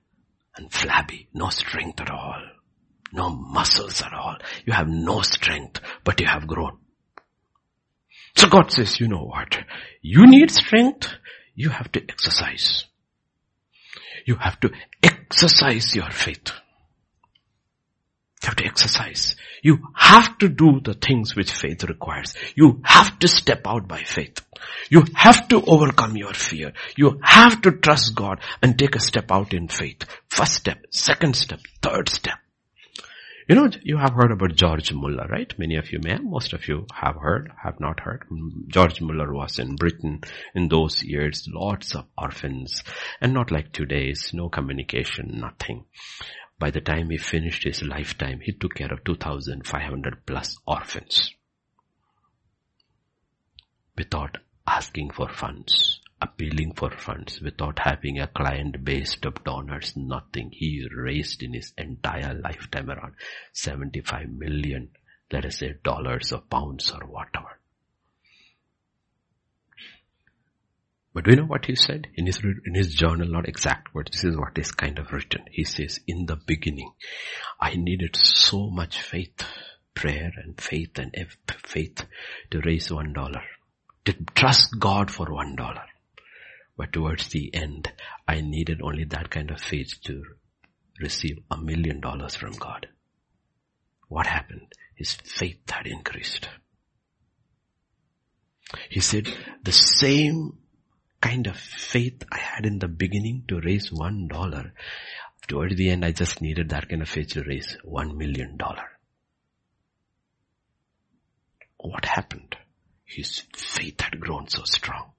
and flabby, no strength at all. No muscles at all. You have no strength, but you have grown. So God says, you know what? You need strength, you have to exercise. You have to exercise your faith. You have to exercise. You have to do the things which faith requires. You have to step out by faith. You have to overcome your fear. You have to trust God and take a step out in faith. First step, second step, third step. You know, you have heard about George Muller, right? Many of you may, most of you have heard, have not heard. Mm, George Muller was in Britain in those years, lots of orphans, and not like today's, no communication, nothing. By the time he finished his lifetime, he took care of 2,500 plus orphans. Without asking for funds, appealing for funds, without having a client base of donors, nothing. He raised in his entire lifetime around 75 million, let us say dollars or pounds or whatever. But do you know what he said in his, in his journal? Not exact words. This is what is kind of written. He says, in the beginning, I needed so much faith, prayer and faith and faith to raise one dollar, to trust God for one dollar. But towards the end, I needed only that kind of faith to receive a million dollars from God. What happened? His faith had increased. He said, the same kind of faith I had in the beginning to raise one dollar. Towards the end, I just needed that kind of faith to raise one million dollar. What happened? His faith had grown so strong.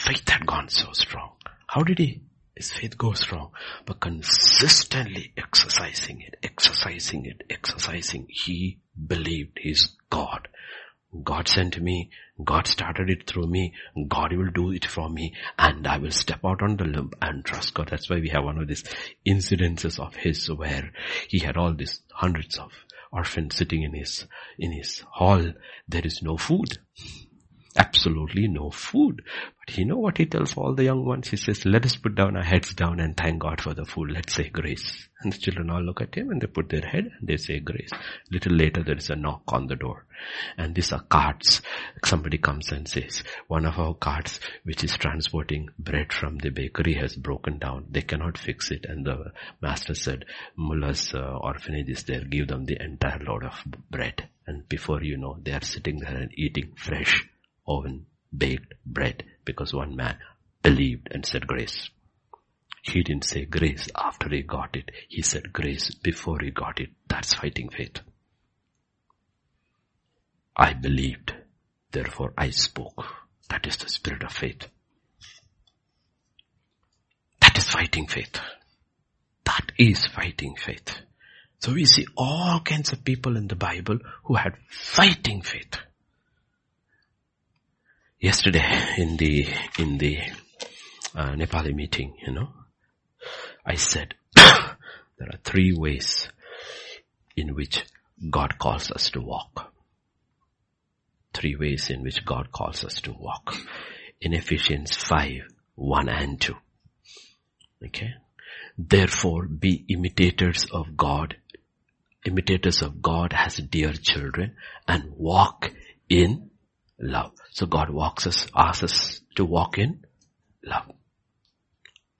Faith had gone so strong. How did he? His faith go strong, but consistently exercising it, exercising it, exercising. He believed his God God sent me, God started it through me, God will do it for me, and I will step out on the limb and trust God. That's why we have one of these incidences of his where he had all these hundreds of orphans sitting in his, in his hall. There is no food. Absolutely no food. But you know what he tells all the young ones? He says, let us put down our heads down and thank God for the food. Let's say grace. And the children all look at him and they put their head and they say grace. Little later there is a knock on the door. And these are carts. Somebody comes and says, one of our carts which is transporting bread from the bakery has broken down. They cannot fix it. And the master said, Muller's uh, orphanage is there. Give them the entire load of bread. And before you know, they are sitting there and eating fresh oven baked bread because one man believed and said grace. He didn't say grace after he got it. He said grace before he got it. That's fighting faith. I believed, therefore I spoke. That is the spirit of faith. That is fighting faith. That is fighting faith. So we see all kinds of people in the Bible who had fighting faith yesterday in the in the uh, Nepali meeting, you know, I said there are three ways in which God calls us to walk. Three ways in which God calls us to walk. In Ephesians 5, 1 and 2. Okay. Therefore be imitators of God imitators of God as dear children and walk in love. So God walks us, asks us to walk in love.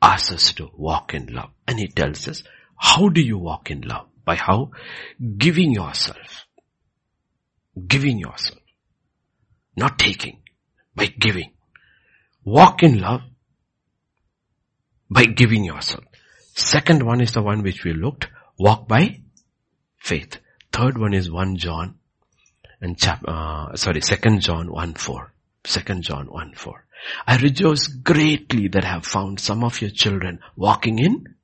Asks us to walk in love. And He tells us, how do you walk in love? By how? Giving yourself. Giving yourself. Not taking, by giving. Walk in love by giving yourself. Second one is the one which we looked. Walk by faith. Third one is 1 John and chap, uh, sorry, 2 John 1 4. 2 John 1 4. I rejoice greatly that I have found some of your children walking in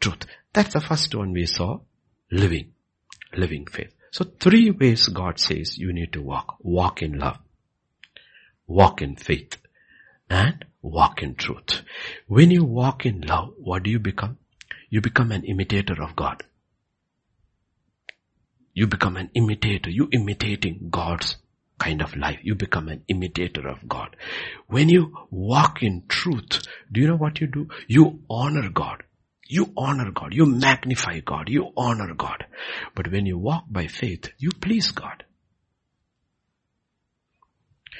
truth. That's the first one we saw. Living. Living faith. So three ways God says you need to walk. Walk in love. Walk in faith. And walk in truth. When you walk in love, what do you become? You become an imitator of God. You become an imitator. You imitating God's kind of life. You become an imitator of God. When you walk in truth, do you know what you do? You honor God. You honor God. You magnify God. You honor God. But when you walk by faith, you please God.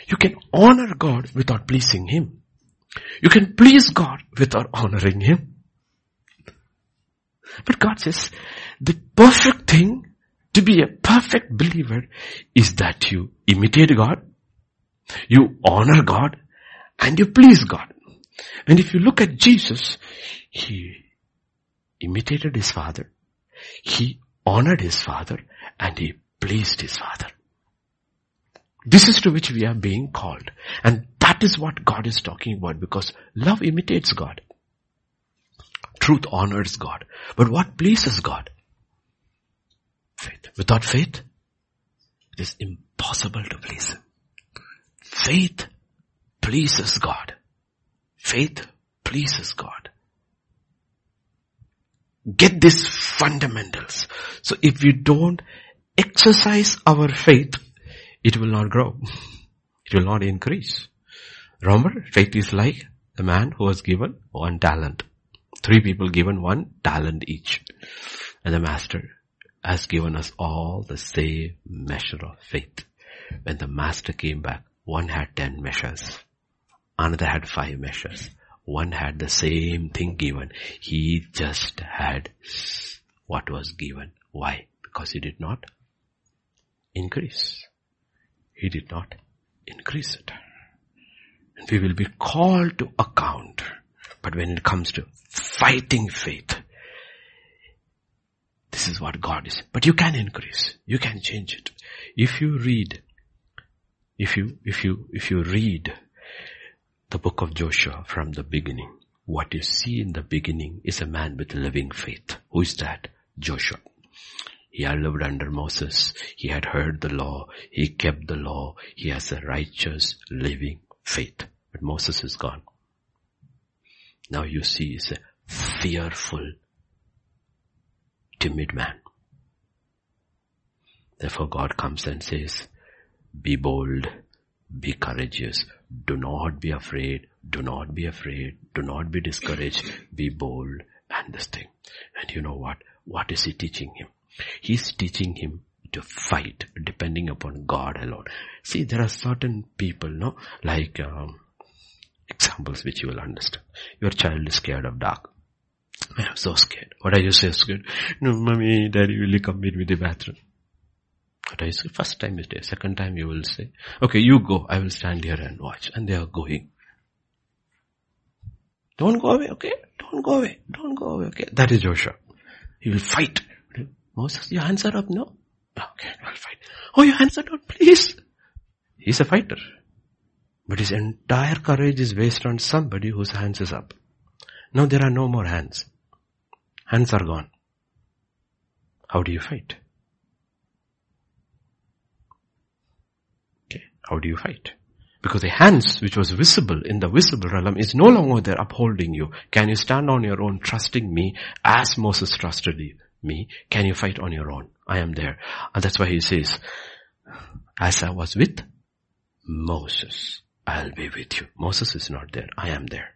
You can honor God without pleasing Him. You can please God without honoring Him. But God says, the perfect thing to be a perfect believer is that you imitate God, you honor God, and you please God. And if you look at Jesus, He imitated His Father, He honored His Father, and He pleased His Father. This is to which we are being called. And that is what God is talking about because love imitates God. Truth honors God. But what pleases God? Faith. Without faith, it is impossible to please Him. Faith pleases God. Faith pleases God. Get these fundamentals. So if we don't exercise our faith, it will not grow. It will not increase. Remember, faith is like the man who was given one talent. Three people given one talent each. And the master has given us all the same measure of faith. When the master came back, one had ten measures. Another had five measures. One had the same thing given. He just had what was given. Why? Because he did not increase. He did not increase it. And we will be called to account. But when it comes to fighting faith, this is what God is. But you can increase. You can change it. If you read, if you, if you, if you read the book of Joshua from the beginning, what you see in the beginning is a man with living faith. Who is that? Joshua. He had lived under Moses. He had heard the law. He kept the law. He has a righteous living faith. But Moses is gone. Now you see he's a fearful, timid man. Therefore God comes and says, be bold, be courageous, do not be afraid, do not be afraid, do not be discouraged, be bold and this thing. And you know what? What is he teaching him? He's teaching him to fight depending upon God alone. See, there are certain people, no, like um, examples which you will understand. Your child is scared of dark. I am so scared. What are you so scared? No, mommy, daddy, will you come meet me in the bathroom? What you say? First time is there. Second time you will say, okay, you go. I will stand here and watch. And they are going. Don't go away, okay? Don't go away. Don't go away, okay? That is Joshua. He will fight. Moses, your hands are up, no? Okay, I'll fight. Oh, your hands are down, please. He's a fighter. But his entire courage is based on somebody whose hands is up. Now there are no more hands. Hands are gone. How do you fight? Okay, how do you fight? Because the hands which was visible in the visible realm is no longer there upholding you. Can you stand on your own trusting me as Moses trusted me, can you fight on your own? I am there. And that's why he says, as I was with Moses, I'll be with you. Moses is not there. I am there.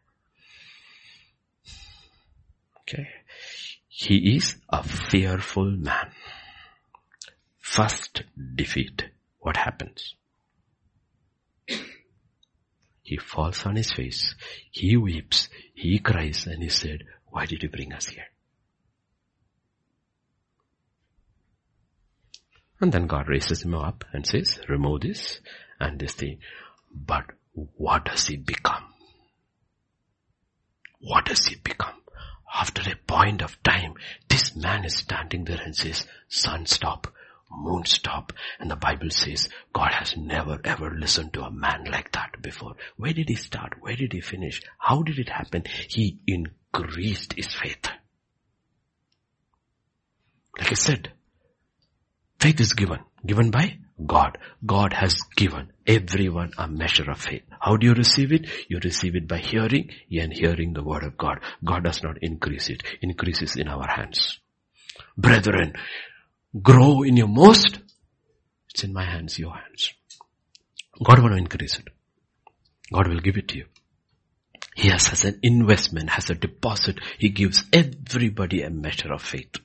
Okay. He is a fearful man. first defeat, what happens? He falls on his face. He weeps. He cries and he said, why did you bring us here? And then God raises him up and says, remove this and this thing. But what does he become? What does he become? After a point of time, this man is standing there and says, sun stop, moon stop. And the Bible says God has never ever listened to a man like that before. Where did he start? Where did he finish? How did it happen? He increased his faith. Like I said, faith is given. Given by God. God has given everyone a measure of faith. How do you receive it? You receive it by hearing and hearing the word of God. God does not increase it. Increases in our hands. Brethren, grow in your most. It's in my hands, your hands. God will increase it. God will give it to you. He has as an investment, has a deposit. He gives everybody a measure of faith.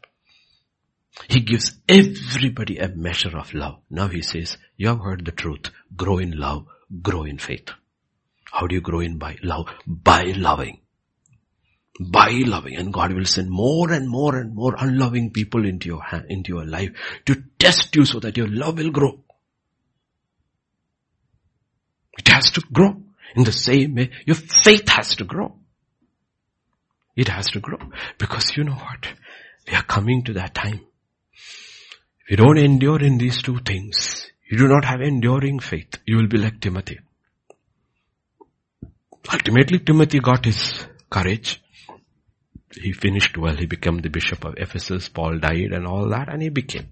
He gives everybody a measure of love. Now he says, you have heard the truth. Grow in love. Grow in faith. How do you grow in by love? By loving. By loving. And God will send more and more and more unloving people into your, into your life to test you so that your love will grow. It has to grow. In the same way, your faith has to grow. It has to grow. Because you know what? We are coming to that time if you don't endure in these two things, you do not have enduring faith, you will be like Timothy. Ultimately, Timothy got his courage. He finished well. He became the bishop of Ephesus. Paul died and all that and he became.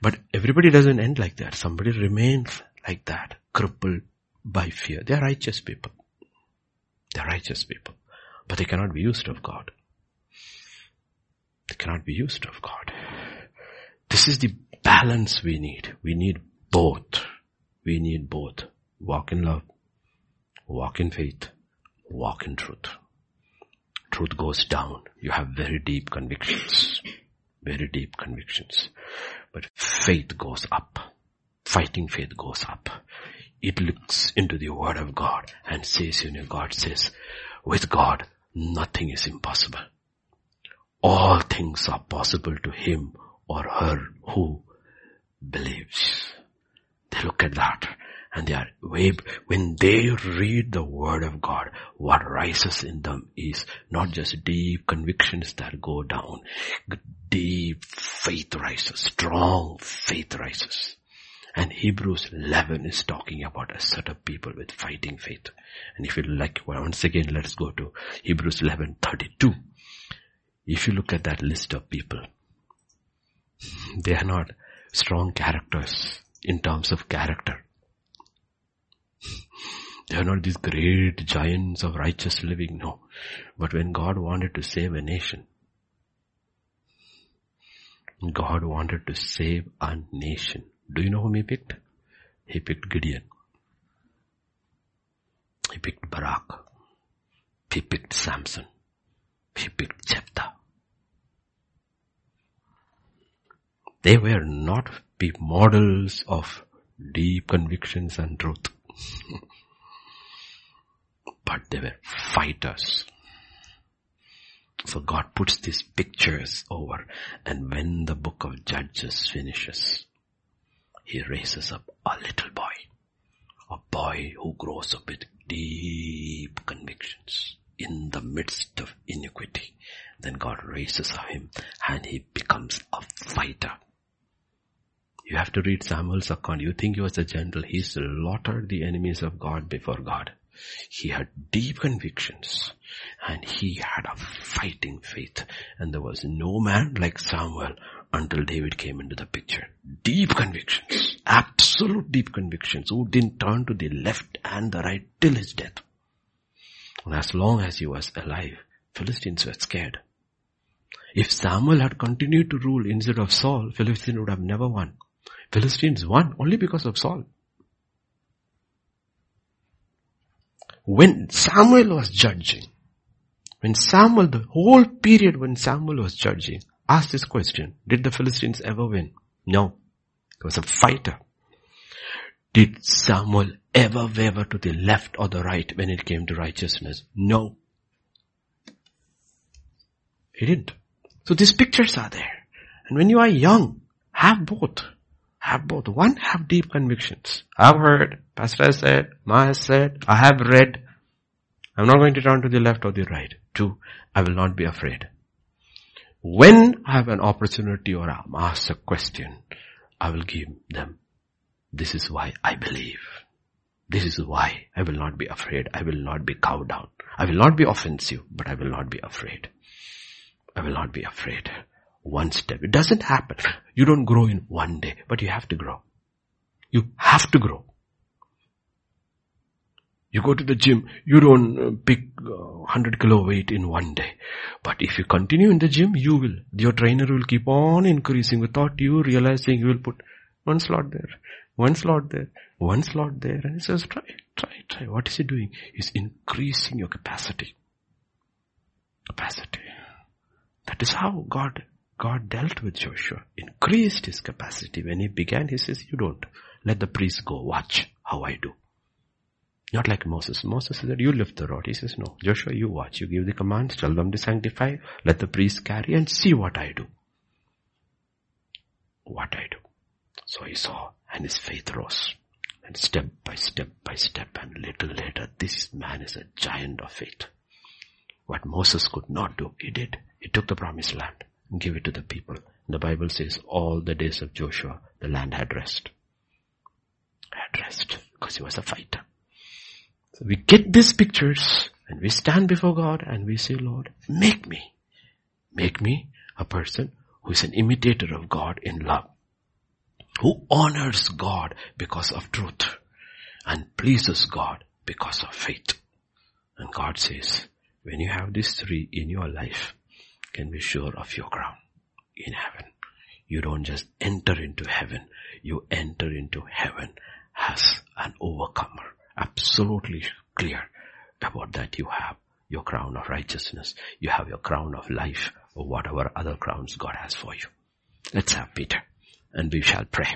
But everybody doesn't end like that. Somebody remains like that, crippled by fear. They are righteous people. They are righteous people. But they cannot be used of God. They cannot be used of God. This is the balance we need. We need both. We need both. Walk in love, walk in faith, walk in truth. Truth goes down. You have very deep convictions. Very deep convictions. But faith goes up. Fighting faith goes up. It looks into the word of God and says, you know, God says, with God, nothing is impossible. All things are possible to him or her who believes. They look at that and they are when they read the word of God, what rises in them is not just deep convictions that go down, deep faith rises, strong faith rises. And Hebrews 11 is talking about a set of people with fighting faith. And if you like, well, once again, let's go to Hebrews 11, 32. If you look at that list of people, they are not strong characters in terms of character. They are not these great giants of righteous living, no. But when God wanted to save a nation, God wanted to save a nation. Do you know whom he picked? He picked Gideon. He picked Barak. He picked Samson. He picked Jephthah. They were not models of deep convictions and truth. but they were fighters. So God puts these pictures over and when the book of Judges finishes, He raises up a little boy. A boy who grows up with deep convictions in the midst of iniquity. Then God raises him and he becomes a fighter. You have to read Samuel's account. You think he was a general. He slaughtered the enemies of God before God. He had deep convictions and he had a fighting faith and there was no man like Samuel until David came into the picture. Deep convictions, absolute deep convictions who didn't turn to the left and the right till his death. And as long as he was alive, Philistines were scared. If Samuel had continued to rule instead of Saul, Philistines would have never won. Philistines won only because of Saul. When Samuel was judging, when Samuel, the whole period when Samuel was judging, asked this question, did the Philistines ever win? No. He was a fighter. Did Samuel ever waver to the left or the right when it came to righteousness? No. He didn't. So these pictures are there. And when you are young, have both. Have both. One, have deep convictions. I've heard, Pastor has said, Ma has said, I have read. I'm not going to turn to the left or the right. Two, I will not be afraid. When I have an opportunity or I'm asked a question, I will give them. This is why I believe. This is why I will not be afraid. I will not be cowed down. I will not be offensive, but I will not be afraid. I will not be afraid. One step. It doesn't happen. You don't grow in one day, but you have to grow. You have to grow. You go to the gym, you don't uh, pick 100 uh, kilo weight in one day. But if you continue in the gym, you will. Your trainer will keep on increasing without you realizing you will put one slot there, one slot there, one slot there. And he says, try, try, try. What is he doing? He's increasing your capacity. Capacity. That is how God, God dealt with Joshua. Increased his capacity. When he began, he says, you don't. Let the priest go. Watch how I do. Not like Moses. Moses said, you lift the rod. He says, no. Joshua, you watch. You give the commands. Tell them to sanctify. Let the priest carry and see what I do. What I do. So he saw and his faith rose. And step by step by step and little later, this man is a giant of faith. What Moses could not do, he did. He took the promised land gave it to the people. The Bible says all the days of Joshua, the land had rest. Had rest because he was a fighter. So we get these pictures and we stand before God and we say, Lord, make me, make me a person who is an imitator of God in love, who honors God because of truth and pleases God because of faith. And God says, when you have these three in your life, can be sure of your crown in heaven. You don't just enter into heaven, you enter into heaven as an overcomer absolutely clear about that you have your crown of righteousness. You have your crown of life or whatever other crowns God has for you. Let's have Peter and we shall pray.